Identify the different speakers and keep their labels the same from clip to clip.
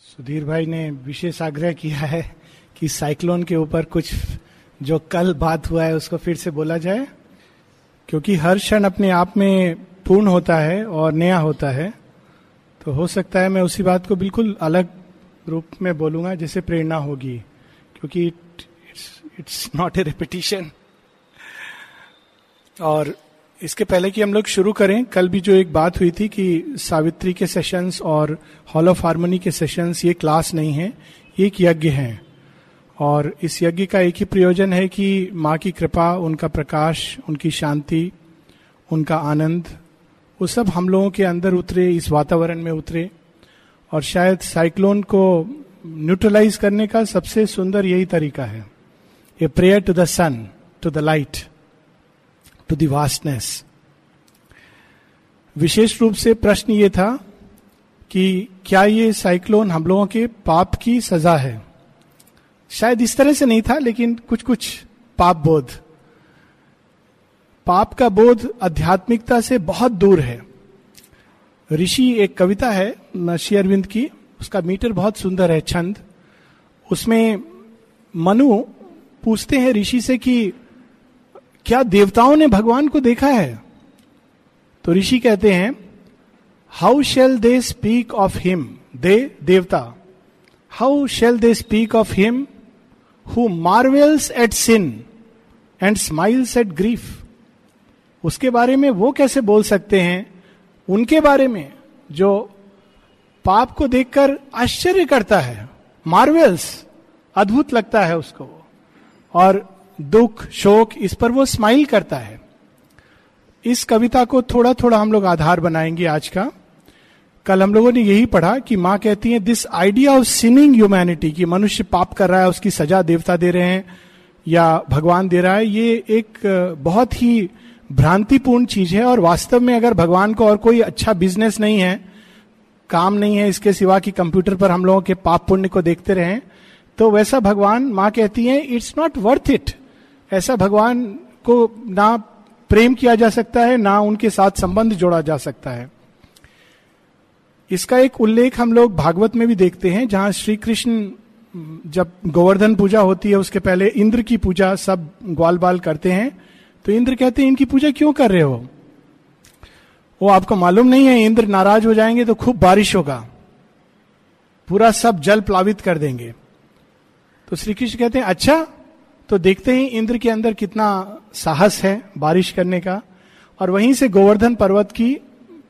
Speaker 1: सुधीर भाई ने विशेष आग्रह किया है कि साइक्लोन के ऊपर कुछ जो कल बात हुआ है उसको फिर से बोला जाए, क्योंकि हर क्षण अपने आप में पूर्ण होता है और नया होता है। तो हो सकता है मैं उसी बात को बिल्कुल अलग रूप में बोलूँगा जिससे प्रेरणा होगी, क्योंकि इट्स नॉट ए रिपीटिशन और इसके पहले कि हम लोग शुरू करें, कल भी जो एक बात हुई थी कि सावित्री के सेशंस और हॉल ऑफ़ हारमोनी के सेशंस ये क्लास नहीं है ये एक यज्ञ है। और इस यज्ञ का एक ही प्रयोजन है कि माँ की कृपा, उनका प्रकाश, उनकी शांति, उनका आनंद, वो सब हम लोगों के अंदर उतरे, इस वातावरण में उतरे। और शायद साइक्लोन को न्यूट्रलाइज करने का सबसे सुंदर यही तरीका है। A prayer to the sun to the light to the vastness विशेष रूप से प्रश्न ये था कि क्या ये साइक्लोन हम लोगों के पाप की सजा है? शायद इस तरह से नहीं था, लेकिन कुछ कुछ पाप बोध। पाप का बोध आध्यात्मिकता से बहुत दूर है। ऋषि एक कविता है श्री अरविंद की, उसका मीटर बहुत सुंदर है, छंद। उसमें मनु पूछते हैं ऋषि से कि क्या देवताओं ने भगवान को देखा है? तो ऋषि कहते हैं how shall they speak of him they, देवता। How shall they speak of him who marvels at sin and smiles at grief उसके बारे में वो कैसे बोल सकते हैं? उनके बारे में, जो पाप को देखकर आश्चर्य करता है मार्वेल्स अद्भुत लगता है उसको। और दुख, शोक, इस पर वो स्माइल करता है। इस कविता को थोड़ा थोड़ा हम लोग आधार बनाएँगे आज का। कल हम लोगों ने यही पढ़ा कि माँ कहती है this idea of sinning humanity कि मनुष्य पाप कर रहा है, उसकी सजा देवता दे रहे हैं या भगवान दे रहा है, ये एक बहुत ही भ्रांतिपूर्ण चीज़ है और वास्तव में अगर भगवान को और कोई अच्छा बिज़नेस नहीं है, काम नहीं है इसके सिवा कि कंप्यूटर पर हम लोगों के पाप पुण्य को देखते रहें तो वैसा भगवान माँ कहती है इट्स नॉट वर्थ इट ऐसा भगवान को ना प्रेम किया जा सकता है, ना उनके साथ संबंध जोड़ा जा सकता है। इसका एक उल्लेख हम लोग भागवत में भी देखते हैं, जहाँ श्री कृष्ण जब गोवर्धन पूजा होती है, उसके पहले इंद्र की पूजा सब ग्वाल बाल करते हैं। तो इंद्र कहते हैं, इनकी पूजा क्यों कर रहे हो? वो आपको मालूम नहीं है, इंद्र नाराज़ हो जाएँगे तो खूब बारिश होगा। पूरा सब जल प्लावित कर देंगे। तो श्री कृष्ण कहते हैं अच्छा तो देखते ही इंद्र के अंदर कितना साहस है बारिश करने का। और वहीं से गोवर्धन पर्वत की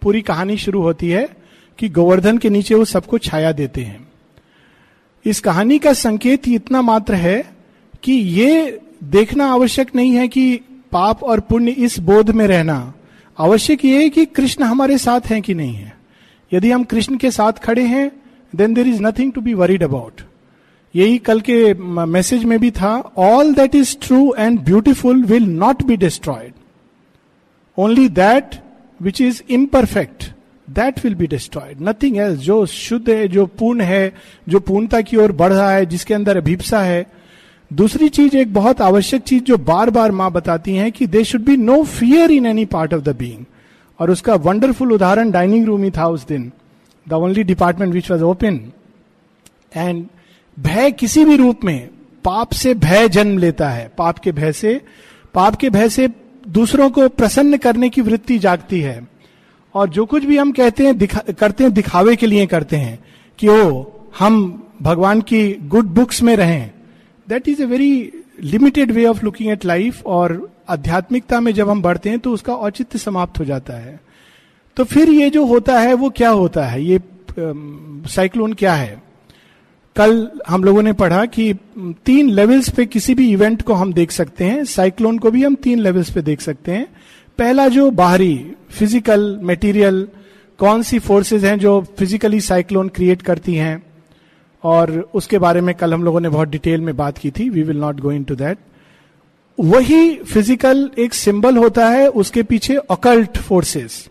Speaker 1: पूरी कहानी शुरू होती है कि गोवर्धन के नीचे वो सबको छाया देते हैं। इस कहानी का संकेत इतना मात्र है कि ये देखना आवश्यक नहीं है कि पाप और पुण्य इस बोध में रहना। आवश्यक ये है कि कृष्ण हमारे साथ हैं कि नहीं है। यदि हम कृष्ण के साथ खड़े हैं then there is nothing to be worried about यही कल के मैसेज में भी था all that is true and beautiful will not be destroyed only that which is imperfect that will be destroyed nothing else जो शुद्ध है, जो पूर्ण है, जो पूर्णता की ओर बढ़ रहा है, जिसके अंदर अभिप्सा है. दूसरी चीज़, एक बहुत आवश्यक चीज़ जो बार बार माँ बताती हैं कि they should be no fear in any part of the being और उसका वंडरफुल उदाहरण डाइनिंग रूम ही था उस दिन. The only department which was open and भय किसी भी रूप में पाप से भय जन्म लेता है। पाप के भय से पाप के भय से दूसरों को प्रसन्न करने की वृत्ति जागती है। और जो कुछ भी हम कहते हैं दिखा, करते हैं दिखावे के लिए करते हैं कि ओ हम भगवान की गुड बुक्स में रहें। That is a very limited way of looking at life और आध्यात्मिकता में जब हम बढ़ते हैं तो उसका औचित्य समाप्त हो जाता है। तो फिर ये जो होता है वो क्या होता है? ये साइक्लोन क्या है? कल हम लोगों ने पढ़ा कि तीन लेवल्स पे किसी भी इवेंट को हम देख सकते हैं। साइक्लोन को भी हम तीन लेवल्स पे देख सकते हैं। पहला जो बाहरी फ़िज़िकल मटेरियल कौन सी फोर्सेस हैं जो फिजिकली साइक्लोन क्रिएट करती हैं? और उसके बारे में कल हम लोगों ने बहुत डिटेल में बात की थी। We will not go into that वही फ़िज़िकल एक सिंबल होता है, उसके पीछे अकल्ट फोर्सेस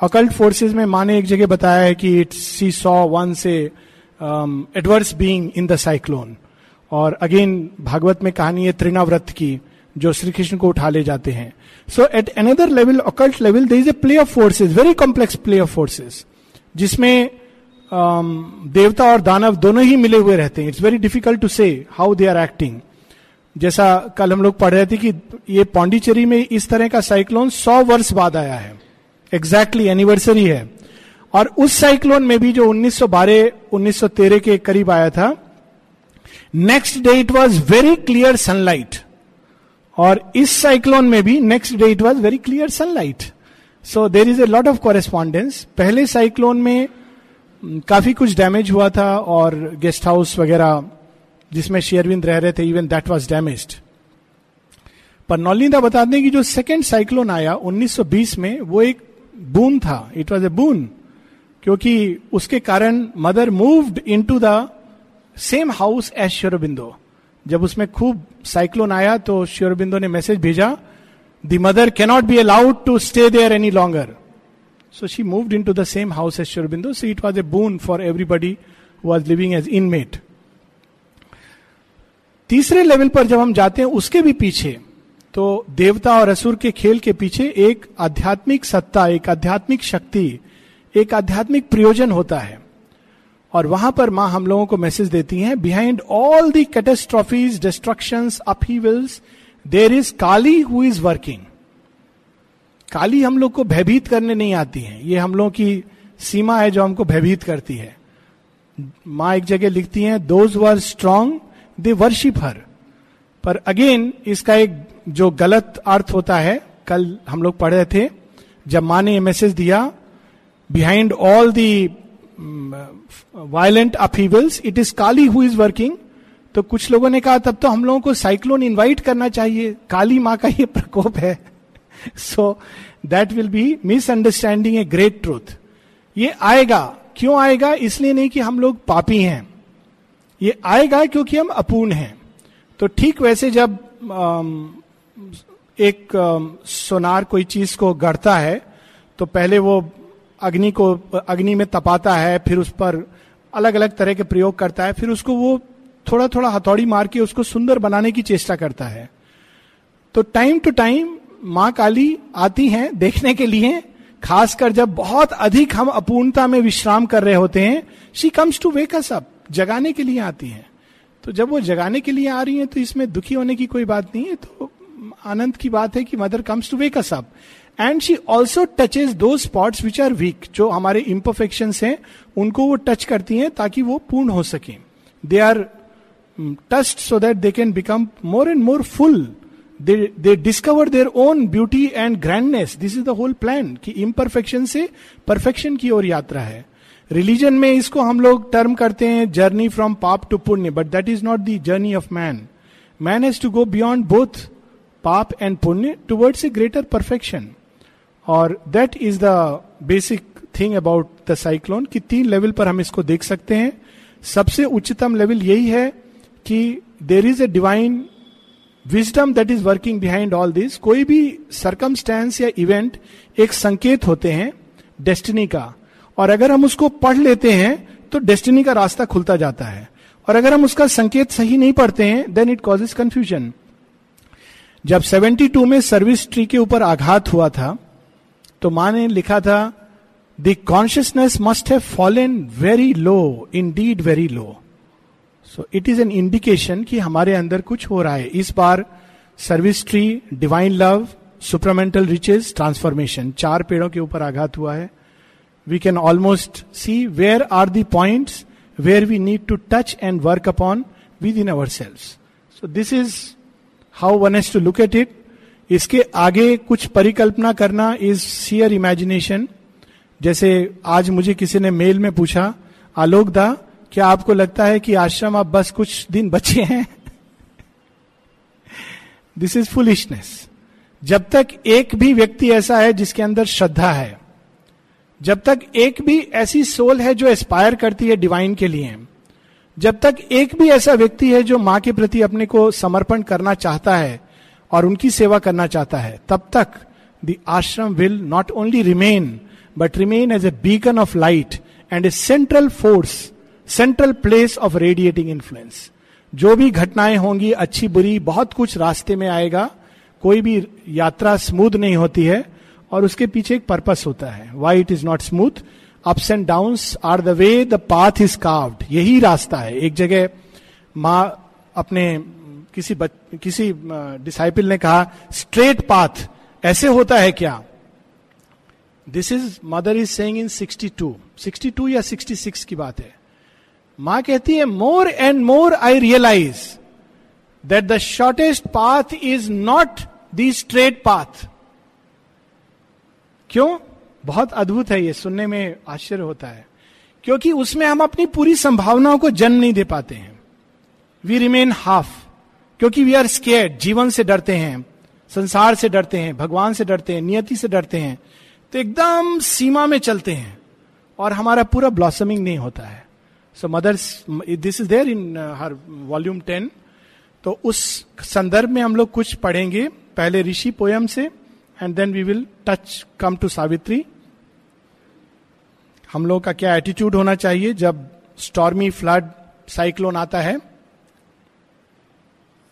Speaker 1: अकल्ट फोर्सेस में माने एक जगह बताया है कि इट्स सी सॉ वन से adverse being in the cyclone और अगेन भागवत में कहानी है त्रिनाव्रत की जो श्री कृष्ण को उठा ले जाते हैं। So at another level occult level they is a play of forces very complex play of forces जिसमें देवता और दानव दोनों ही मिले हुए रहते हैं। It's very difficult to say how they are acting जैसा कल हम लोग पढ़ रहे थे कि ये पांडिचेरी में इस तरह का साइक्लोन सौ वर्ष बाद आया है। एग्जैक्टली exactly, एनिवर्सरी है। और उस साइक्लोन में भी जो 1912 1913 के करीब आया था next day it was very clear sunlight और इस साइक्लोन में भी next day it was very clear sunlight so there is a lot of correspondence पहले साइक्लोन में काफ़ी कुछ डैमेज हुआ था और गेस्ट हाउस वगैरह जिसमें शेयरविंद रह रहे थे इवन दैट वॉज़ डैमेज पर नौलिंदा बताते हैं कि जो सेकेंड साइक्लोन आया 1920 में, वो एक बून था. इट वॉज़ ए बून क्योंकि उसके कारण Mother moved into the same house as Sri Aurobindo. जब उसमें खूब साइक्लोन आया तो श्योरबिंदो ने मैसेज भेजा the Mother cannot be allowed to stay there any longer so she moved into the same house as Sri Aurobindo so it was a boon for everybody was living as inmate तीसरे level पर जब हम जाते हैं, उसके भी पीछे तो देवता और असुर के खेल के पीछे एक आध्यात्मिक सत्ता, एक आध्यात्मिक शक्ति एक आध्यात्मिक प्रयोजन होता है। और वहाँ पर माँ हम लोगों को मैसेज देती हैं behind all the catastrophes destruction upheavals there is Kali who is working Kali हम लोग को भयभीत करने नहीं आती है। ये हम लोगों की सीमा है जो हमको भयभीत करती है। माँ एक जगह लिखती हैं those were strong they worship her पर अगेन इसका एक जो गलत अर्थ होता है, कल हम लोग पढ़ रहे थे, जब माँ ने मैसेज दिया behind all the violent upheavals it is Kali who is working तो कुछ लोगों ने कहा, तब तो हम लोगों को साइक्लोन इनवाइट करना चाहिए। काली माँ का ये प्रकोप है। So that will be misunderstanding a great truth ये आएगा। क्यों आएगा? इसलिए नहीं कि हम लोग पापी हैं। ये आएगा क्योंकि हम अपूर्ण हैं। तो ठीक वैसे जब एक सोनार कोई चीज़ को गढ़ता है तो पहले वो अग्नि को, अग्नि में तपाता है, फिर उस पर अलग अलग तरह के प्रयोग करता है, फिर उसको वो थोड़ा थोड़ा हथौड़ी मार के उसको सुंदर बनाने की चेष्टा करता है। तो टाइम टू टाइम माँ काली आती हैं देखने के लिए, खासकर जब बहुत अधिक हम अपूर्णता में विश्राम कर रहे होते हैं she comes to wake us up जगाने के लिए आती हैं। तो जब वो जगाने के लिए आ रही हैं तो इसमें दुखी होने की कोई बात नहीं है तो आनंद की बात है कि mother comes to wake us up and she also touches two spots which are weak जो हमारे इम्परफेक्शन हैं, उनको वो टच करती हैं ताकि वो पूर्ण हो सके। They are tested so that they can become more and more full they discover their own beauty and grandness this is the whole plan कि इम्परफेक्शन से परफेक्शन की ओर यात्रा है। रिलीजन में इसको हम लोग टर्म करते हैं जर्नी फ्रॉम पाप टू पुण्य but that is not the journey of man man has to go beyond both पाप एंड पुण्य टूवर्ड्स ए ग्रेटर परफेक्शन और that is the basic thing about the cyclone कि तीन level पर हम इसको देख सकते हैं। सबसे उच्चतम लेवल यही है कि there is a divine wisdom that is working behind all this कोई भी सरकमस्टेंस या इवेंट एक संकेत होते हैं डेस्टिनी का। और अगर हम उसको पढ़ लेते हैं तो डेस्टिनी का रास्ता खुलता जाता है। और अगर हम उसका संकेत सही नहीं पढ़ते हैं देन इट कॉजेज कंफ्यूजन जब 72 में सर्विस ट्री के ऊपर आघात हुआ था तो माँ ने लिखा था the consciousness must have fallen very low indeed very low so it is an indication कि हमारे अंदर कुछ हो रहा है। इस बार service tree divine love supramental riches transformation चार पेड़ों के ऊपर आघात हुआ है। We can almost see where are the point where we need to touch and work upon within our selves so this is how one has to look at it इसके आगे कुछ परिकल्पना करना इज़ सियर इमेजिनेशन जैसे आज मुझे किसी ने मेल में पूछा, आलोक दा, क्या आपको लगता है कि आश्रम आप बस कुछ दिन बचे हैं? दिस इज़ फुलिशनेस जब तक एक भी व्यक्ति ऐसा है जिसके अंदर श्रद्धा है, जब तक एक भी ऐसी सोल है जो एस्पायर करती है डिवाइन के लिए, जब तक एक भी ऐसा व्यक्ति है जो माँ के प्रति अपने को समर्पण करना चाहता है और उनकी सेवा करना चाहता है। तब तक the Ashram will not only remain but remain as a beacon of light and a central force central place of radiating influence जो भी घटनाएँ होंगी, अच्छी बुरी, बहुत कुछ रास्ते में आएगा। कोई भी यात्रा स्मूथ नहीं होती है और उसके पीछे एक पर्पस होता है। Why it is not smooth ups and down are the way the path is carved यही रास्ता है। एक जगह माँ अपने किसी बच, किसी डिसाइपल ने कहा स्ट्रेट पाथ ऐसे होता है क्या? This is Mother is saying in 62 62 या 66 की बात है। माँ कहती है more and more I realise that the shortest path is not the straight path क्यों? बहुत अद्भुत है ये सुनने में आश्चर्य होता है। क्योंकि उसमें हम अपनी पूरी संभावनाओं को जन्म नहीं दे पाते हैं। वी रिमेन हाफ़ क्योंकि वी आर स्केर्ड जीवन से डरते हैं, संसार से डरते हैं, भगवान से डरते हैं, नियति से डरते हैं तो एकदम सीमा में चलते हैं, और हमारा पूरा ब्लॉसमिंग नहीं होता है। So Mother's this is there in her volume ten तो उस संदर्भ में हम लोग कुछ पढ़ेंगे, पहले ऋषि पोयम से and then we will touch come to Savitri. हम लोग का क्या एटीट्यूड होना चाहिए जब स्टॉर्मी फ्लड साइक्लोन आता है?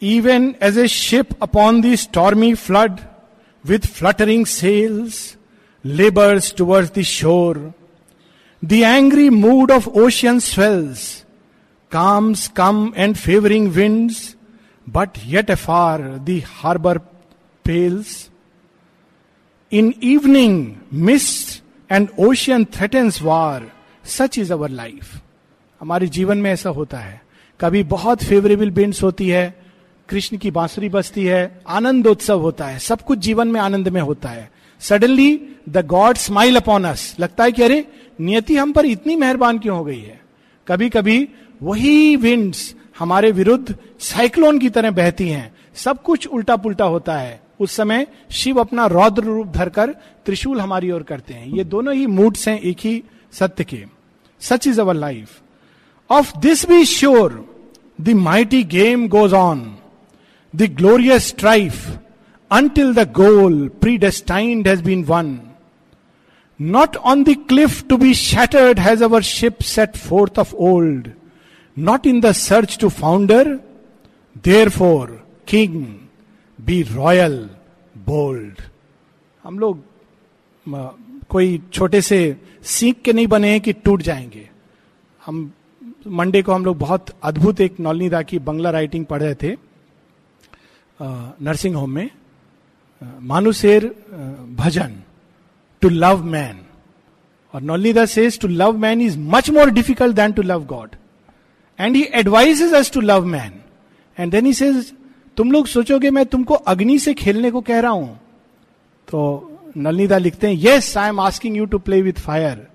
Speaker 1: Even as a ship upon the stormy flood with fluttering sails labors towards the shore. The angry mood of ocean swells, calms come and favoring winds, but yet afar the harbor pales. In evening, mist and ocean threatens war. Such is our life हमारे जीवन में ऐसा होता है कभी बहुत favourable winds होती है कृष्ण की बांसुरी बजती है आनंदोत्सव होता है, सब कुछ जीवन में आनंद में होता है। Suddenly the god smile upon us लगता है कि अरे, नियति हम पर इतनी मेहरबान क्यों हो गई है? कभी कभी वही विंड्स हमारे विरुद्ध साइक्लोन की तरह बहती हैं। सब कुछ उल्टा पुल्टा होता है। उस समय शिव अपना रौद्र रूप धरकर त्रिशूल हमारी ओर करते हैं। ये दोनों ही मूड्स हैं एक ही सत्य के। Such is our life of this be sure the mighty game goes on the glorious strife until the goal predestined has been won. Not on the cliff to be shattered has our ship set forth of old, not in the search to founder. Therefore, King, be royal, bold. हम लोग कोई छोटे से सीख के नहीं बने हैं कि टूट जाएँगे हम मंडे को हम लोग बहुत अद्भुत एक नौलनीदा की बंगला राइटिंग पढ़ रहे थे नर्सिंग होम में मानुसेर भजन टू लव मैन और Nolinida says to love man is much more difficult than to love God and he advise us to love man and then he says तुम लोग सोचोगे मैं तुमको अग्नि से खेलने को कह रहा हूँ। तो नलनीदा लिखते हैं yes I am asking you to play with fire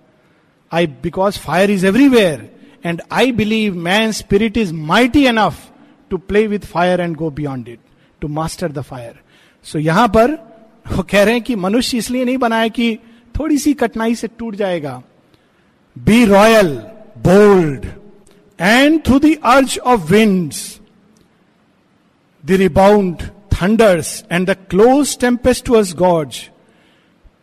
Speaker 1: I because fire is everywhere and I believe man spirit is mighty enough to play with fire and go beyond it to master the fire so यहाँ पर वो कह रहे हैं कि मनुष्य इसलिए नहीं बनाया कि थोड़ी सी कठिनाई से टूट जाएगा। Be royal bold and through the urge of winds the rebound thunders and the close tempestuous gods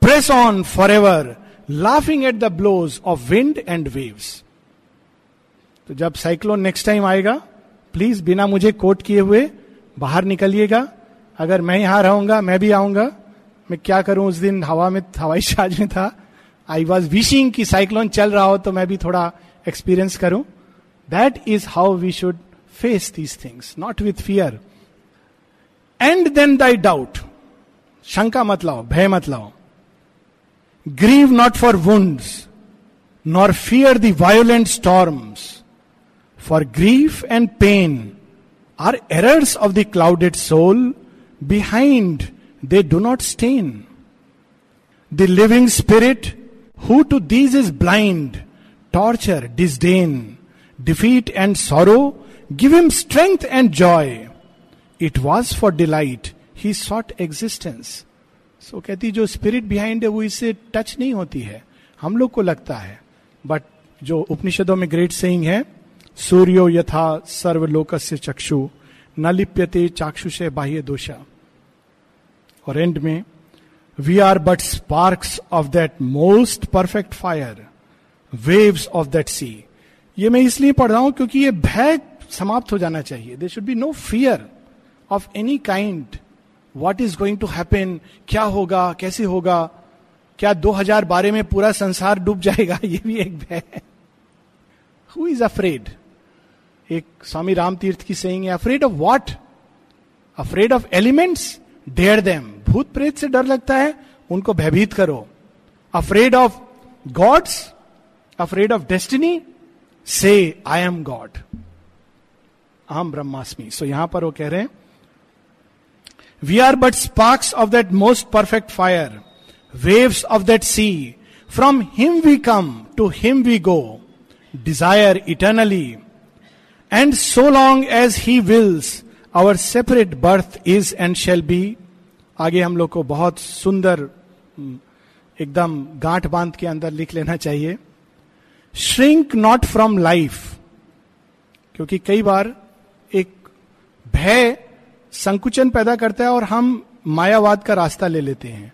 Speaker 1: press on forever laughing at the blows of wind and waves तो जब साइक्लोन नेक्स्ट टाइम आएगा please बिना मुझे coat किए हुए बाहर निकलिएगा। अगर मैं यहाँ रहूँगा, मैं भी आऊँगा। मैं क्या करूँ उस दिन? हवा में, हवाई जहाज़ में था। आई वॉज़ विशिंग कि साइक्लोन चल रहा हो तो मैं भी थोड़ा एक्सपीरियंस करूँ। That is how we should face these things not with fear and then thy doubt शंका मत लाओ, भय मत लाओ। Grieve not for wounds nor fear the violent storms for grief and pain are errors of the clouded soul behind they do not stain the living spirit who to these is blind torture disdain defeat and sorrow give him strength and joy it was for delight he sought existence so कहती जो spirit behind है, वो इसे touch नहीं होती है। हम लोग को लगता है। बट जो उपनिषदों में ग्रेट सेइंग है सूर्यो यथा सर्वलोक से चक्षु, न लिप्यते चाक्षुषे बाह्य दोषा। और एंड में we are but sparks of that most perfect fire waves of that sea ये मैं इसलिए पढ़ रहा हूँ क्योंकि ये भय समाप्त हो जाना चाहिए। They should be no fear of any kind what is going to happen क्या होगा? कैसे होगा? क्या 2012 में पूरा संसार डूब जाएगा? ये भी एक भय हु। इज़ अफ्रेड एक स्वामी राम तीर्थ की सेइंग है afraid of what afraid of elements dare them भूत प्रेत से डर लगता है, उनको भयभीत करो। Afraid of gods afraid of destiny से आई एम गॉड अहम ब्रह्मास्मि। सो यहाँ पर वो कह रहे हैं we are but sparks of that most perfect fire waves of that sea from him we come to him we go desire eternally and so long as he wills our separate birth is and shall be आगे हम लोग को बहुत सुंदर एकदम गांठ बाँध के अंदर लिख लेना चाहिए। श्रिंक नॉट फ्रॉम लाइफ क्योंकि कई बार एक भय, संकुचन पैदा करता है और हम मायावाद का रास्ता ले लेते हैं।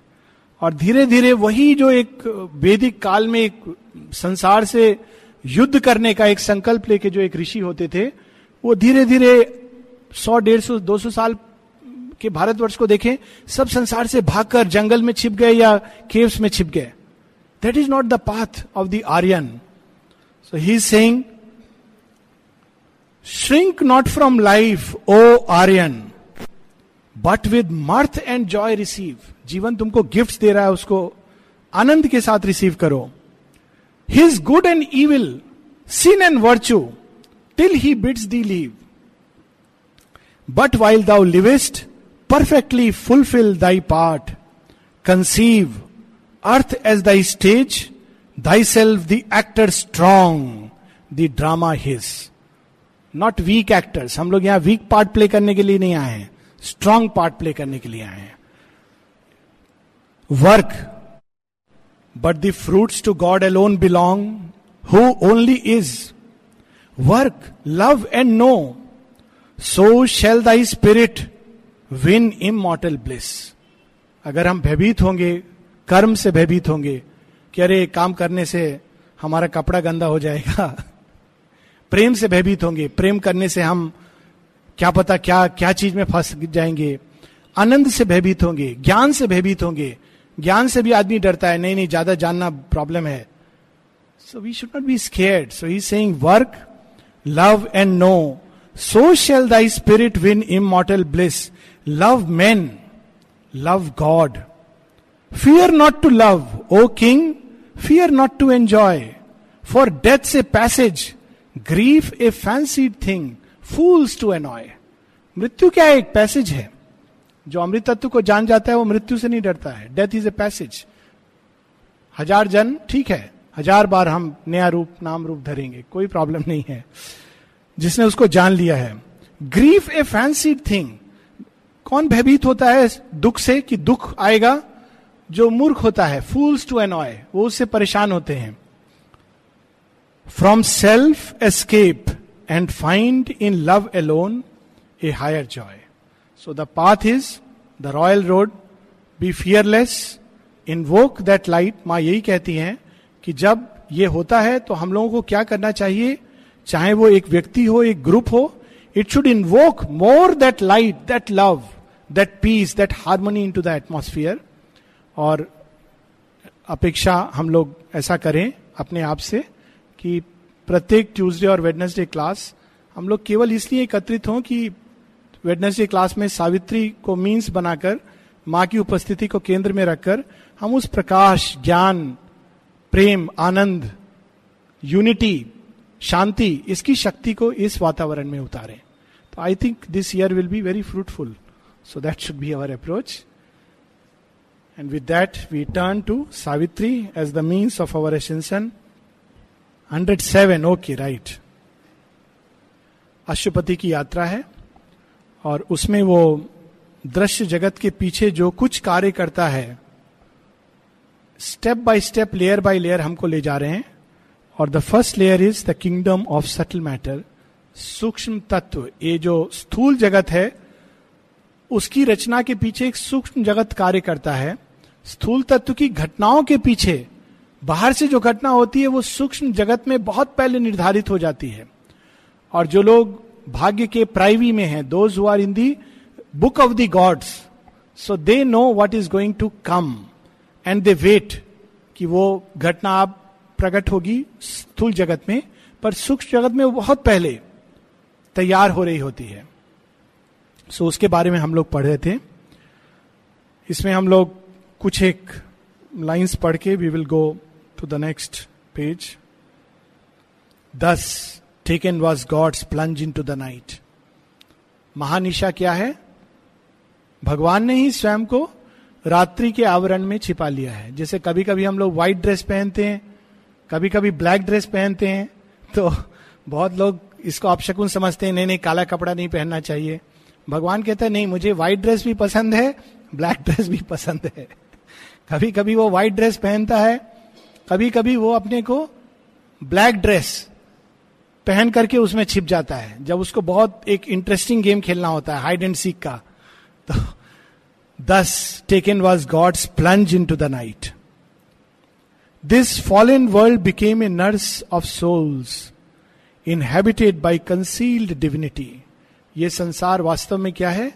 Speaker 1: और धीरे धीरे वही जो एक वैदिक काल में एक संसार से युद्ध करने का एक संकल्प लेके जो एक ऋषि होते थे, वो धीरे धीरे सौ, डेढ़ सौ, दो सौ साल के भारतवर्ष को देखें, सब संसार से भागकर जंगल में छिप गए या केव्स में छिप गए। That is not the path of the Aryan so he saying shrink not from life O Aryan but with mirth and joy receive जीवन तुमको गिफ्ट दे रहा है, उसको आनंद के साथ रिसीव करो। His good and evil sin and virtue till he bids thee leave but while thou livest perfectly fulfill thy part. Conceive earth as thy stage, thyself the actor strong, the drama his. Not weak actors हम लोग यहाँ week part play करने के लिए नहीं आए हैं. Strong part play करने के लिए आए हैं. Work but the fruits to God alone belong who only is work love and know so shall thy spirit win immortal bliss अगर हम भयभीत होंगे, कर्म से भयभीत होंगे, कि अरे काम करने से हमारा कपड़ा गंदा हो जाएगा, प्रेम से भयभीत होंगे, प्रेम करने से हम क्या पता क्या क्या चीज़ में फंस जाएँगे, आनंद से भयभीत होंगे, ज्ञान से भयभीत होंगे ज्ञान से भी आदमी डरता है, नहीं नहीं, ज़्यादा जानना प्रॉब्लम है। So we should not be scared so he saying work love and know so shall thy spirit win immortal bliss love man love God fear not to love O king fear not to enjoy for death a passage grief a fancied thing fools to annoy मृत्यु क्या एक passage है? जो अमृत तत्व को जान जाता है, वो मृत्यु से नहीं डरता है। डेथ इज़ ए पैसेज हज़ार जन, ठीक है। हज़ार बार हम नया रूप, नाम रूप धरेंगे, कोई प्रॉब्लम नहीं है। जिसने उसको जान लिया है। ग्रीफ ए फैंसी थिंग कौन भयभीत होता है दुख से कि दुख आएगा? जो मूर्ख होता है फूल्स टू एनॉय वो उससे परेशान होते हैं। From self escape and find in love alone a higher joy so the path is the royal road be fearless invoke that light माँ यही कहती हैं कि जब ये होता है तो हम लोगों को क्या करना चाहिए? चाहे वो एक व्यक्ति हो, एक ग्रुप हो it should invoke more that light that love that peace that harmony into the atmosphere और अपेक्षा हम लोग ऐसा करें अपने आप से कि प्रत्येक ट्यूसडे और वेडनेसडे क्लास हम लोग केवल इसलिए एकत्रित हों कि वेडनेसडे क्लास में सावित्री को मीन्स बनाकर, माँ की उपस्थिति को केंद्र में रखकर, हम उस प्रकाश, ज्ञान, प्रेम, आनंद यूनिटी शांति, इसकी शक्ति को इस वातावरण में उतारें। तो I think this year will be very fruitful so that should be our approach and with that we turn to Savitri as the means of our ascension hundred seven okay right Aswapati की यात्रा है और उसमें वो दृश्य जगत के पीछे जो कुछ कार्य करता है step by step layer by layer हमको ले जा रहे हैं। और the first layer is the kingdom of subtle matter सूक्ष्म तत्व। ये जो स्थूल जगत है, उसकी रचना के पीछे एक सूक्ष्म जगत कार्य करता है। स्थूल तत्व की घटनाओं के पीछे, बाहर से जो घटना होती है, वो सूक्ष्म जगत में बहुत पहले निर्धारित हो जाती है। और जो लोग भाग्य के प्राइवी में है those who are in the book of the gods so they know what is going to come and they wait कि वो घटना आप प्रकट होगी स्थूल जगत में पर सूक्ष्म जगत में बहुत पहले तैयार हो रही होती है। सो so, उसके बारे में हम लोग पढ़ रहे थे। इसमें हम लोग कुछ एक लाइंस पढ़ के we will go to the next page thus taken was God's plunge into the night महानिशा क्या है? भगवान ने ही स्वयं को रात्रि के आवरण में छिपा लिया है। जैसे कभी कभी हम लोग व्हाइट ड्रेस पहनते हैं कभी कभी ब्लैक ड्रेस पहनते हैं तो बहुत लोग इसको अपशकुन समझते हैं नहीं नहीं काला कपड़ा नहीं पहनना चाहिए। भगवान कहते हैं, नहीं, मुझे व्हाइट ड्रेस भी पसंद है ब्लैक ड्रेस भी पसंद है। कभी कभी वो व्हाइट ड्रेस पहनता है कभी कभी वो अपने को ब्लैक ड्रेस पहन करके उसमें छिप जाता है। जब उसको बहुत एक इंटरेस्टिंग गेम खेलना होता है हाइड एंड सीक का तो दस taken was God's plunge into the night this fallen world became a nurse of souls inhabited by concealed divinity ये संसार वास्तव में क्या है?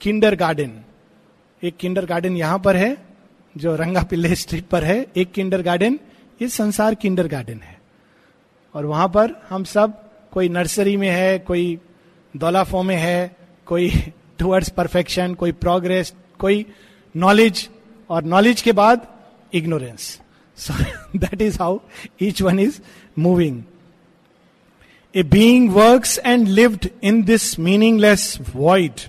Speaker 1: किंडर गार्डन एक किंडर गार्डन यहाँ पर है, जो रंगा पिल्ले स्ट्रीट पर है। एक किंडर गार्डन ये संसार किंडर गार्डन है। और वहाँ पर हम सब, कोई नर्सरी में है, कोई दौलाफो में है, कोई टुवर्ड्स परफेक्शन कोई प्रोग्रेस कोई नॉलेज और नॉलेज के बाद ignorance so that is how each one is moving a being works and lived in this meaningless void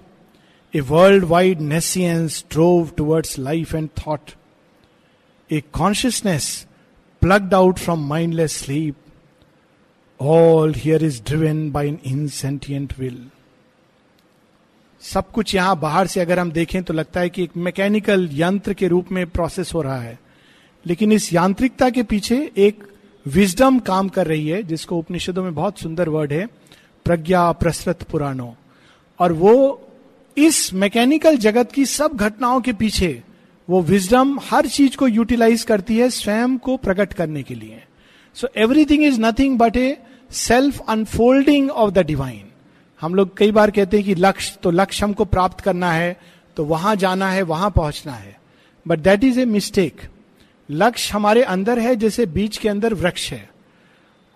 Speaker 1: a world wide nescience drove towards life and thought a consciousness plucked out from mindless sleep all here is driven by an insentient will सब कुछ यहाँ बाहर से अगर हम देखें तो लगता है कि एक मैकेनिकल यंत्र के रूप में प्रोसेस हो रहा है। लेकिन इस यांत्रिकता के पीछे एक विजडम काम कर रही है, जिसको उपनिषदों में बहुत सुंदर वर्ड है, प्रज्ञा प्रसृत पुराणों। और वो इस मैकेनिकल जगत की सब घटनाओं के पीछे वो विजडम हर चीज़ को यूटिलाइज करती है स्वयं को प्रकट करने के लिए। So everything is nothing but a self unfolding of the divine हम लोग कई बार कहते हैं कि लक्ष्य तो लक्ष्य हमको प्राप्त करना है तो वहाँ जाना है, वहाँ पहुँचना है। But that is a mistake लक्ष्य हमारे अंदर है, जैसे बीज के अंदर वृक्ष है।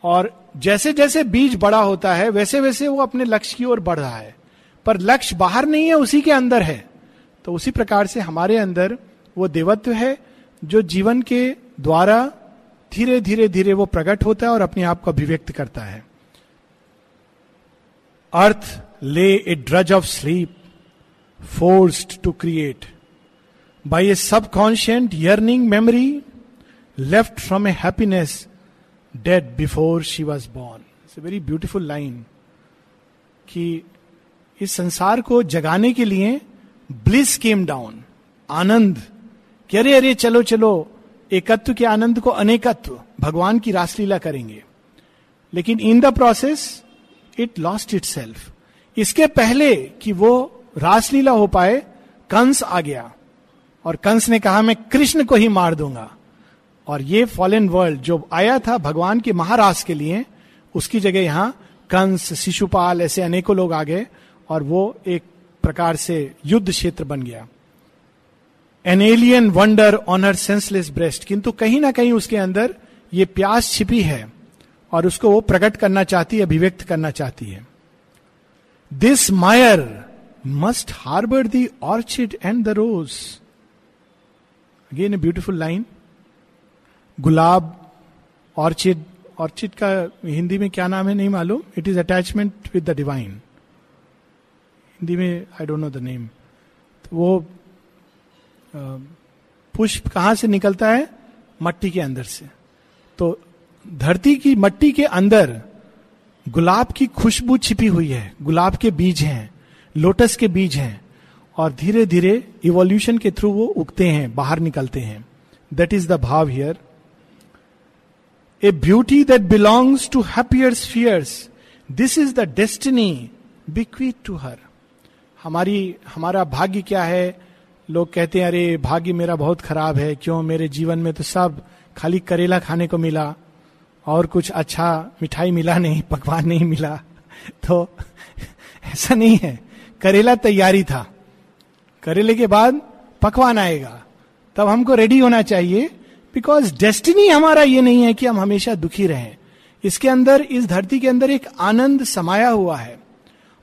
Speaker 1: और जैसे जैसे बीज बड़ा होता है, वैसे वैसे वो अपने लक्ष्य की ओर बढ़ रहा है। पर लक्ष्य बाहर नहीं है, उसी के अंदर है। तो उसी प्रकार से हमारे अंदर वो देवत्व है, जो जीवन के द्वारा धीरे धीरे धीरे वो प्रकट होता है और अपने आप को अभिव्यक्त करता है। Earth, lay a drudge of sleep, forced to create. By a subconscient yearning memory, left from a happiness, dead before she was born. It's a very beautiful line कि इस संसार को जगाने के लिए ब्लिस केम डाउन, आनंद, कि अरे अरे, चलो चलो एकत्व के आनंद को अनेकत्व, भगवान की रासलीला करेंगे। लेकिन in the process it lost itself इसके पहले कि वो रासलीला हो पाए, कंस आ गया। और कंस ने कहा, मैं कृष्ण को ही मार दूँगा। और ये फॉलन वर्ल्ड जो आया था भगवान के महारास के लिए, उसकी जगह यहाँ कंस, शिशुपाल, ऐसे अनेकों लोग आ गए और वो एक प्रकार से युद्ध क्षेत्र बन गया। An alien wonder on her senseless breast किंतु कहीं ना कहीं उसके अंदर ये प्यास छिपी है और उसको वो प्रकट करना चाहती है, अभिव्यक्त करना चाहती है। This mire must harbour the orchid and the rose again a beautiful line gulab orchid orchid का हिंदी में क्या नाम है नहीं मालूम। It is attachment with the divine Hindi में I don't know the name वो पुष्प कहाँ से निकलता है? मट्टी के अंदर से। तो धरती की मट्टी के अंदर गुलाब की खुशबू छिपी हुई है। गुलाब के बीज हैं, लोटस के बीज हैं, और धीरे धीरे इवोल्यूशन के थ्रू वो उगते हैं, बाहर निकलते हैं। दैट इज़ द भाव here a beauty that belongs to happier spheres this is the destiny bequeathed to her हमारी, हमारा भाग्य क्या है? लोग कहते हैं, अरे, भाग्य मेरा बहुत खराब है, क्यों मेरे जीवन में तो सब खाली करेला खाने को मिला और कुछ अच्छा मिठाई मिला नहीं, पकवान नहीं मिला। तो ऐसा नहीं है। करेला तैयारी था। करेले के बाद पकवान आएगा। तब हमको रेडी होना चाहिए बिकॉज़ डेस्टिनी हमारा ये नहीं है कि हम हमेशा दुखी रहें। इसके अंदर, इस धरती के अंदर एक आनंद समाया हुआ है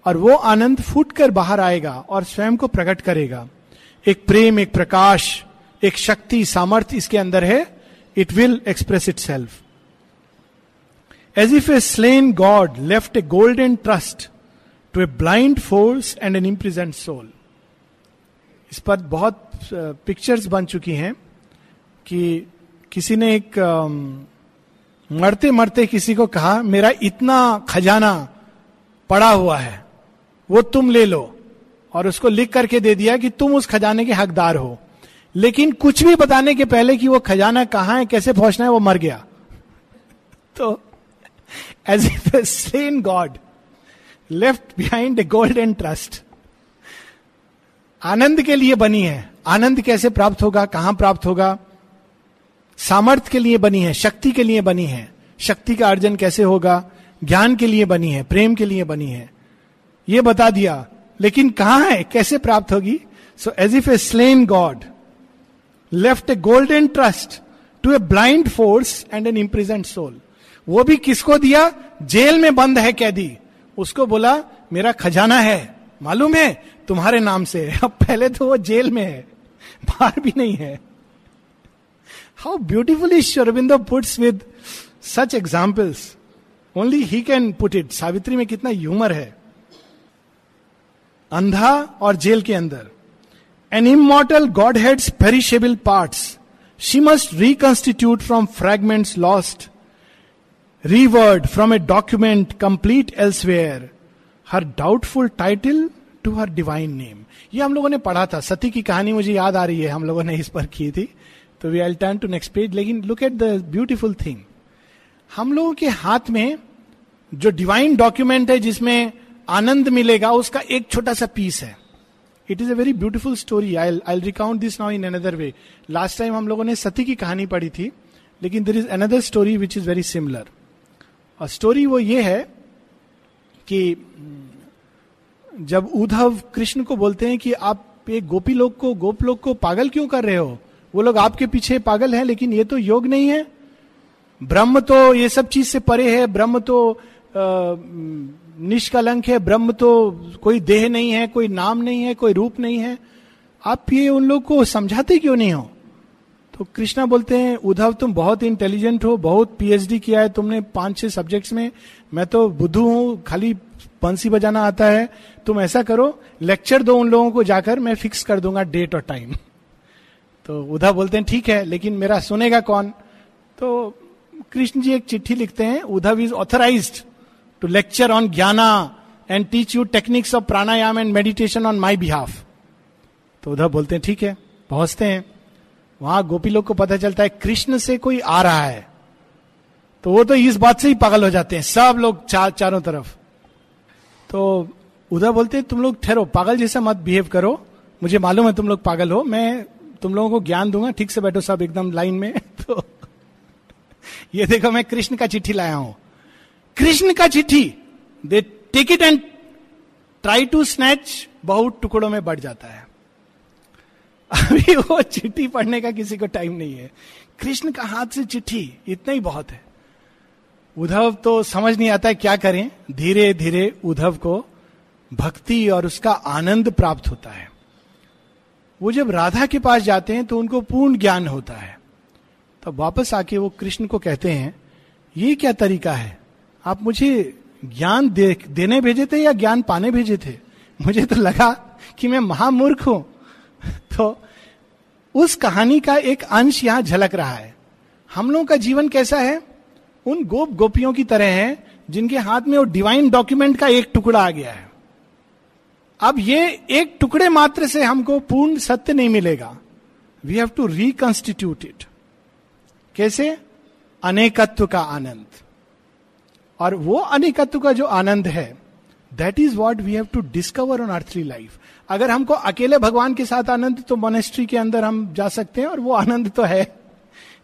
Speaker 1: और वो आनंद फूट कर बाहर आएगा और स्वयं को प्रकट करेगा। एक प्रेम, एक प्रकाश, एक शक्ति, सामर्थ्य इसके अंदर है। It will express itself as if a slain god left a golden trust to a blind force and an imprisoned soul इस पर बहुत पिक्चर्स बन चुकी हैं कि किसी ने एक मरते मरते किसी को कहा, मेरा इतना खजाना पड़ा हुआ है, वो तुम ले लो। और उसको लिख करके दे दिया कि तुम उस खजाने के हकदार हो। लेकिन कुछ भी बताने के पहले कि वो खजाना कहाँ है, कैसे पहुँचना है, वो मर गया। तो as if slain god left behind a golden trust आनंद के लिए बनी है। आनंद कैसे प्राप्त होगा, कहाँ प्राप्त होगा? सामर्थ्य के लिए बनी है, शक्ति के लिए बनी है। शक्ति का अर्जन कैसे होगा? ज्ञान के लिए बनी है, प्रेम के लिए बनी है। ये बता दिया लेकिन कहाँ है? कैसे प्राप्त होगी? So as if a slain god left a golden trust to a blind force and an imprisoned soul वो भी किसको दिया? जेल में बंद है कैदी। उसको बोला, मेरा खजाना है। मालूम है? तुम्हारे नाम से अब पहले तो वो जेल में है। बाहर भी नहीं है। How beautifully Aurobindo puts with such examples only he can put it Savitri में कितना ह्यूमर है। अंधा और जेल के अंदर। An immortal godhead's perishable part she must reconstitute from fragments lost reword from a document complete elsewhere her doubtful title to her divine name ये हम लोगों ने पढ़ा था। सती की कहानी मुझे याद आ रही है। हम लोगों ने इस पर की थी। तो we I turn to next page लेकिन look at the beautiful thing हम लोगों के हाथ में जो डिवाइन डॉक्यूमेंट है, जिसमें आनंद मिलेगा, उसका एक छोटा सा पीस है। It is a very beautiful story I I recount this now in another way last time हम लोगों ने सती की कहानी पढ़ी थी, लेकिन there is another story which is very similar और स्टोरी वो ये है कि जब उद्धव कृष्ण को बोलते हैं कि आप एक गोपी लोग को, गोप लोग को पागल क्यों कर रहे हो? वो लोग आपके पीछे पागल हैं, लेकिन ये तो योग नहीं है। ब्रह्म तो ये सब चीज़ से परे है। ब्रह्म तो निष्कलंक है, ब्रह्म तो कोई देह नहीं है, कोई नाम नहीं है, कोई रूप नहीं है। आप ये उन लोग को समझाते क्यों नहीं हो? तो कृष्णा बोलते हैं, उद्धव, तुम बहुत इंटेलिजेंट हो, बहुत पीएचडी किया है तुमने पाँच छह सब्जेक्ट्स में। मैं तो बुद्धू हूँ, खाली बंसी बजाना आता है। तुम ऐसा करो लेक्चर दो उन लोगों को जाकर, मैं फिक्स कर दूँगा डेट और टाइम तो उद्धव बोलते हैं, ठीक है, लेकिन मेरा सुनेगा कौन? तो कृष्ण जी एक चिट्ठी लिखते हैं, Uddhava is authorise to lecture on jnana and teach you techniques of pranayama and meditation on my behalf तो उद्धव बोलते हैं, ठीक है, पहुँचते हैं। वहाँ गोपी लोग को पता चलता है, कृष्ण से कोई आ रहा है। तो वो तो इस बात से ही पागल हो जाते हैं, सब लोग चार चारों तरफ़। तो उधर बोलते तुम लोग ठहरो, पागल जैसा मत बिहेव करो। मुझे मालूम है तुम लोग पागल हो। मैं तुम लोगों को ज्ञान दूँगा, ठीक से बैठो सब एकदम लाइन में। तो ये देखो, मैं कृष्ण का चिट्ठी लाया हूँ। कृष्ण का चिट्ठी। They take it and try to snatch बहुत टुकड़ों में बढ़ जाता है। अभी वो चिट्ठी पढ़ने का किसी को टाइम नहीं है। कृष्ण का हाथ से चिट्ठी, इतना ही बहुत है। उद्धव तो समझ नहीं आता है क्या करें। धीरे धीरे उद्धव को भक्ति और उसका आनंद प्राप्त होता है। वो जब राधा के पास जाते हैं तो उनको पूर्ण ज्ञान होता है। तब तो वापस आके वो कृष्ण को कहते हैं, ये क्या तरीका है? आप मुझे ज्ञान दे, देने भेजे थे या ज्ञान पाने भेजे थे? मुझे तो लगा कि मैं महामूर्ख हूँ। तो उस कहानी का एक अंश यहाँ झलक रहा है। हम लोगों का जीवन कैसा है? उन गोप गोपियों की तरह है जिनके हाथ में वो डिवाइन डॉक्यूमेंट का एक टुकड़ा आ गया है। अब ये एक टुकड़े मात्र से हमको पूर्ण सत्य नहीं मिलेगा। We have to reconstitute it कैसे? अनेकत्व का आनंद। और वो अनेकत्व का जो आनंद है that is what we have to discover on earthly life अगर हमको अकेले भगवान के साथ आनंद तो मोनेस्ट्री के अंदर हम जा सकते हैं और वो आनंद तो है।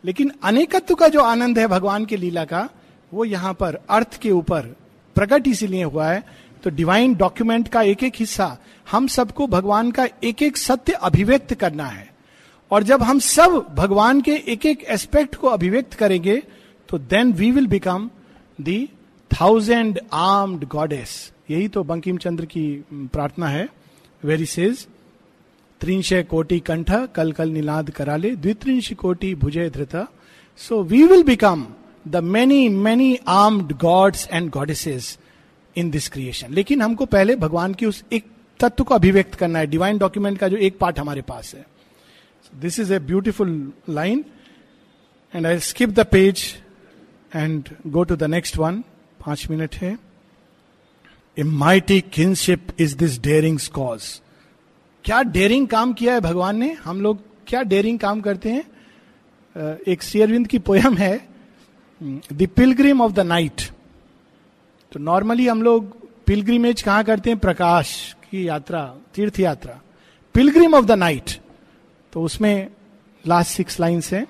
Speaker 1: लेकिन अनेकत्व का जो आनंद है भगवान के लीला का, वो यहाँ पर अर्थ के ऊपर प्रकट इसीलिए हुआ है। तो डिवाइन डॉक्यूमेंट का एक एक हिस्सा, हम सबको भगवान का एक एक सत्य अभिव्यक्त करना है। और जब हम सब भगवान के एक एक एस्पेक्ट को अभिव्यक्त करेंगे तो then we will become the thousand armed goddess यही तो बंकिम चंद्र की प्रार्थना है। वेरी सेज त्रिंशय कोटि कंठ, कल कल निलाद कराले, द्वित्रिंश कोटि भुजय धृत। So we will become the many many armed gods and goddesses in this creation लेकिन हमको पहले भगवान की उस एक तत्व को अभिव्यक्त करना है। डिवाइन डॉक्यूमेंट का जो एक पार्ट हमारे पास है। This is a beautiful line and I skip the page and go to the next one पाँच मिनट है। A mighty kinship is this daring cause क्या डेयरिंग काम किया है भगवान ने? हम लोग क्या डेयरिंग काम करते हैं? एक शेयरविंद की पोयम है the pilgrim of the night तो नॉर्मली हम लोग पिलग्रिमेज कहाँ करते हैं? प्रकाश की यात्रा, तीर्थ यात्रा। पिलग्रिम ऑफ़ द नाइट तो उसमें लास्ट सिक्स लाइन्स है।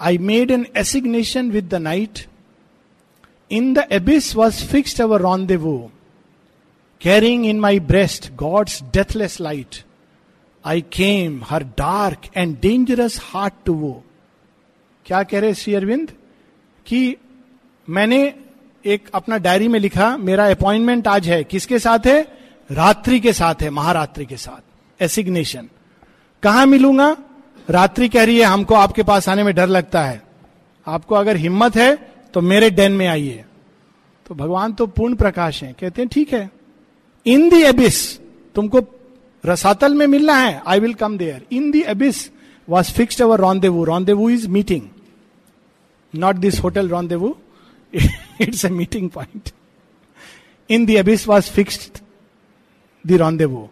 Speaker 1: I made an assignation with the night abyss was fixed our rendezvous carrying in my breast God's deathless light I came her dark and dangerous heart to woo क्या कह रहे श्री अरविंद? कि मैंने एक अपना diary में लिखा, मेरा अपॉइंटमेंट आज है। किसके साथ है? रात्रि के साथ है, महारात्रि के साथ। एसिग्नेशन कहा मिलूँगा? रात्रि कह रही है, हमको आपके पास आने में डर लगता है। आपको अगर हिम्मत है तो मेरे डेन में आइए। तो भगवान तो पूर्ण प्रकाश है। कहते हैं, ठीक है। इन दी एबिस तुमको रसातल में मिलना है। I will come there in the abyss was fixed our rendezvous rendezvous is meeting not this hotel rendezvous it's a meeting point in the abyss was fixed the rendezvous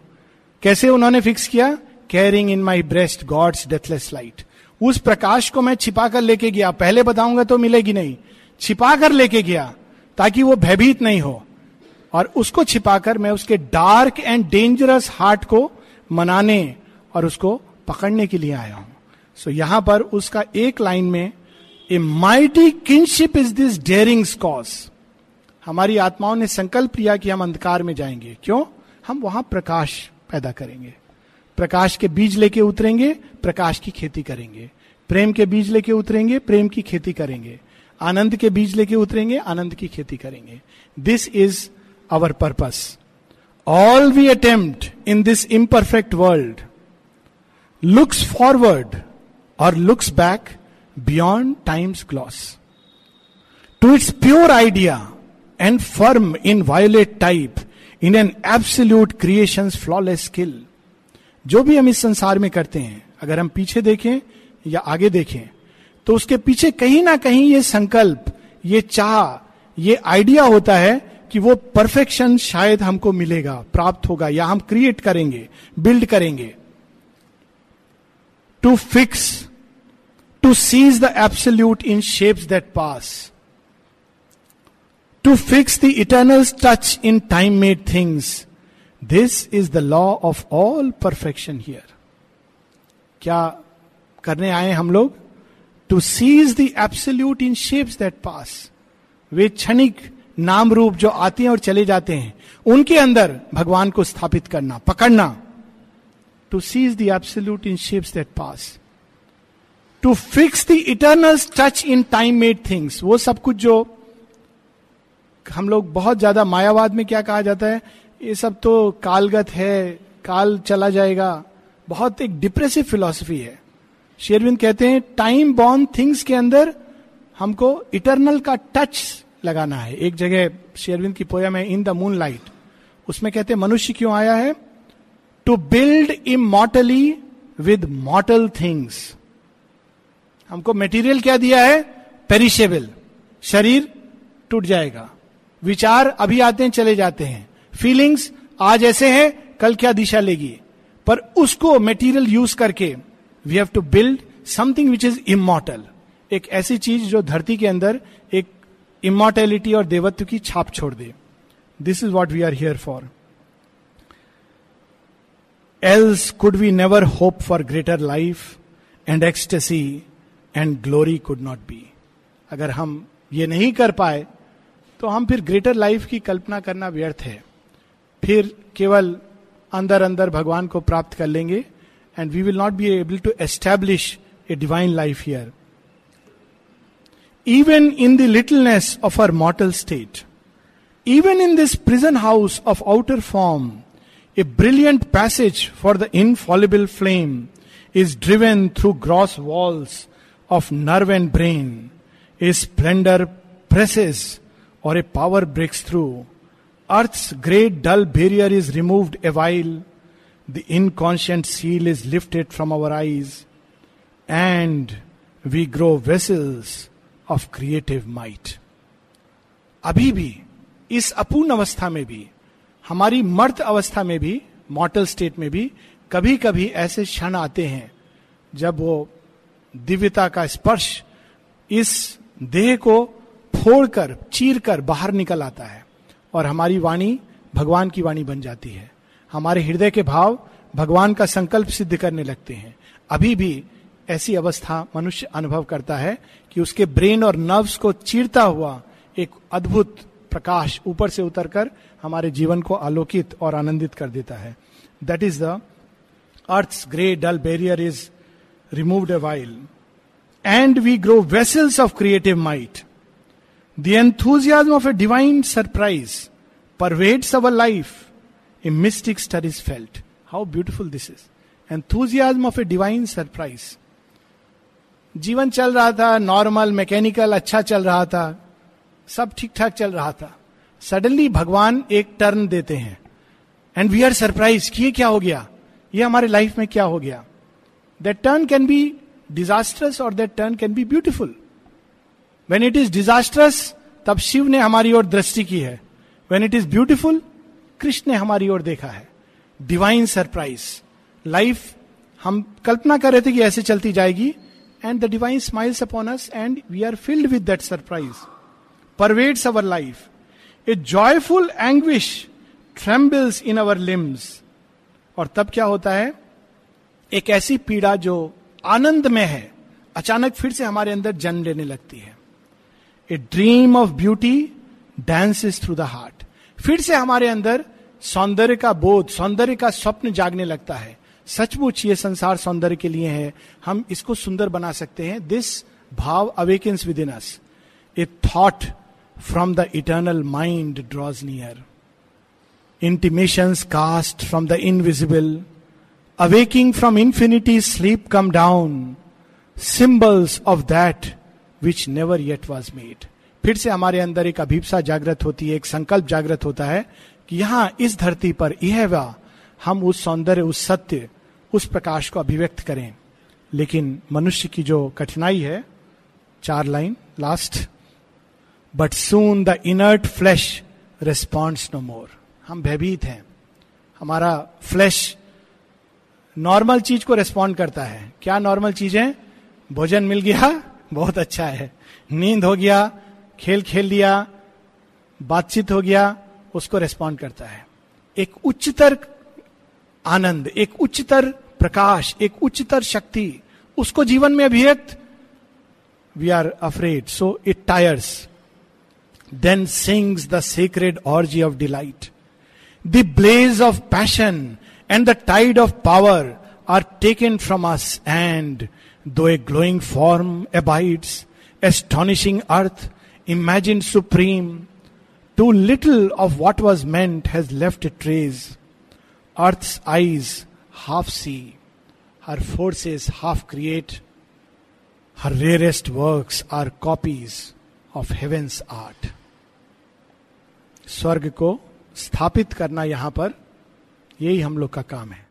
Speaker 1: कैसे उन्होंने फिक्स किया? Carrying in my breast God's deathless light उस प्रकाश को मैं छिपा कर लेके गया। पहले बताऊँगा तो मिलेगी नहीं। छिपा कर लेके गया ताकि वो भयभीत नहीं हो। और उसको छिपाकर मैं उसके डार्क एंड डेंजरस हार्ट को मनाने और उसको पकड़ने के लिए आया हूँ। सो so, यहाँ पर उसका एक लाइन में a mighty kinship is this daring cause हमारी आत्माओं ने संकल्प लिया कि हम अंधकार में जाएँगे। क्यों? हम वहाँ प्रकाश पैदा करेंगे। प्रकाश के बीज लेके उतरेंगे प्रकाश की खेती करेंगे। प्रेम के बीज लेके उतरेंगे प्रेम की खेती करेंगे। आनंद के बीज लेके उतरेंगे, आनंद की खेती करेंगे। This is our purpose all we attempt in this imperfect world looks forward और looks back beyond time's gloss to its pure idea and firm inviolate type in an absolute creation flawless skill जो भी हम इस संसार में करते हैं, अगर हम पीछे देखें या आगे देखें तो उसके पीछे कहीं ना कहीं ये संकल्प, ये चाह, ये आइडिया होता है कि वो परफेक्शन शायद हमको मिलेगा, प्राप्त होगा या हम क्रिएट करेंगे बिल्ड करेंगे। To fix to seize the absolute in shapes that pass to fix the eternal touch in time made things this is the law of all perfection here क्या करने आए हम लोग? To seize the absolute in shapes that pass वे क्षणिक नाम रूप जो आते हैं और चले जाते हैं, उनके अंदर भगवान को स्थापित करना, पकड़ना to seize the absolute in shapes that pass to fix the eternal touch in time made things वो सब कुछ जो हम लोग बहुत ज़्यादा मायावाद में क्या कहा जाता है? ये सब तो कालगत है, काल चला जाएगा, बहुत एक डिप्रेसिव फिलॉसफी है। शेरविंद कहते हैं टाइम बॉर्न थिंग्स के अंदर हमको इटरनल का टच लगाना है. एक जगह शेरविंद की पोयम है इन द मून लाइट उसमें कहते हैं, मनुष्य क्यों आया है? To build immortally with mortal things हमको मेटीरियल क्या दिया है? पेरिशेबल शरीर टूट जाएगा। विचार अभी आते हैं, चले जाते हैं। फीलिंग्स आज ऐसे हैं, कल क्या दिशा लेगी? पर उसको मेटीरियल यूज़ करके we have to build something which is immortal एक ऐसी चीज़ जो धरती के अंदर एक इमोटेलिटी और देवत्व की छाप छोड़ दे। This is what we are here for else could we never hope for greater life and ecstasy and glory could not be अगर हम ये नहीं कर पाए तो हम फिर ग्रेटर लाइफ की कल्पना करना व्यर्थ है। फिर केवल अंदर अंदर भगवान को प्राप्त कर लेंगे and we will not be able to establish a divine life here. Even in the littleness of our mortal state, even in this prison house of outer form, a brilliant passage for the infallible flame is driven through gross walls of nerve and brain. A splendor presses or a power breaks through. Earth's great dull barrier is removed a while. The inconscient seal is lifted from our eyes. And we grow vessels of creative might. अभी भी, इस अपूर्ण अवस्था में भी, हमारी मर्त अवस्था में भी मॉटल स्टेट में भी कभी कभी ऐसे क्षण आते हैं, जब वो दिव्यता का स्पर्श इस देह को फोड़कर चीर कर बाहर निकल आता है, और हमारी वाणी भगवान की वाणी बन जाती है हमारे हृदय के भाव भगवान का संकल्प सिद्ध करने लगते हैं। अभी भी ऐसी अवस्था मनुष्य अनुभव करता है कि उसके ब्रेन और नर्व्स को चीरता हुआ एक अद्भुत प्रकाश ऊपर से उतरकर हमारे जीवन को आलोकित और आनंदित कर देता है। That is the earth grey dull barrier is removed a while and we grow vessels of creative might the of a divine surprise pervades our life mystic stir is felt how beautiful this is enthusiasm of a divine surprise जीवन चल रहा था normal mechanical अच्छा चल रहा था सब ठीक ठाक चल रहा था सडनली भगवान एक टर्न देते हैं एंड वी आर सरप्राइज़ कि ये क्या हो गया ये हमारे लाइफ में क्या हो गया that turn can be disastrous और that turn can be beautiful when it is disastrous तब शिव ने हमारी ओर दृष्टि की है when it is beautiful Krishna ने हमारी ओर देखा है। डिवाइन सरप्राइज़ लाइफ हम कल्पना कर रहे थे कि ऐसे चलती जाएगी and the divine smiles upon us and we are filled with that surprise pervades our life a joyful anguish trembles in our limbs और तब क्या होता है? एक ऐसी पीड़ा जो आनंद में है, अचानक फिर से हमारे अंदर जन्म लेने लगती है। A dream of beauty dances through the heart फिर से हमारे अंदर सौंदर्य का बोध, सौंदर्य का स्वप्न जागने लगता है। सचमुच ये संसार सौंदर्य के लिए है। हम इसको सुंदर बना सकते हैं। दिस भाव awakens within us a thought from the eternal mind draws near intimation cast from the invisible awaking from infinity sleep come down symbols of that which never yet was made फिर से हमारे अंदर एक अभिप्सा जागृत होती है, एक संकल्प जागृत होता है कि यहाँ इस धरती पर यह वा हम उस सौंदर्य, उस सत्य, उस प्रकाश को अभिव्यक्त करें। लेकिन मनुष्य की जो कठिनाई है, चार line last but soon the inert flesh responds no more हम भयभीत हैं। हमारा फ्लैश नॉर्मल चीज़ को रेस्पॉन्ड करता है। क्या नॉर्मल चीज़? भोजन मिल गया, बहुत अच्छा है। नींद हो गया खेल खेल लिया, बातचीत हो गया, उसको रेस्पॉन्ड करता है। एक उच्चतर आनंद, एक उच्चतर प्रकाश, एक उच्चतर शक्ति, उसको जीवन में अभिव्यक्त we are afraid so it tires then sings the secret orgy of delight the blaze of passion and the tide of power are taken from us and though a glowing form abides astonishing earth imagine supreme too little of what was meant has left a trace Earth's eyes half see, her forces half create, her rarest works are copies of heaven's art. स्वर्ग को स्थापित करना यहाँ पर यही हम लोग का काम है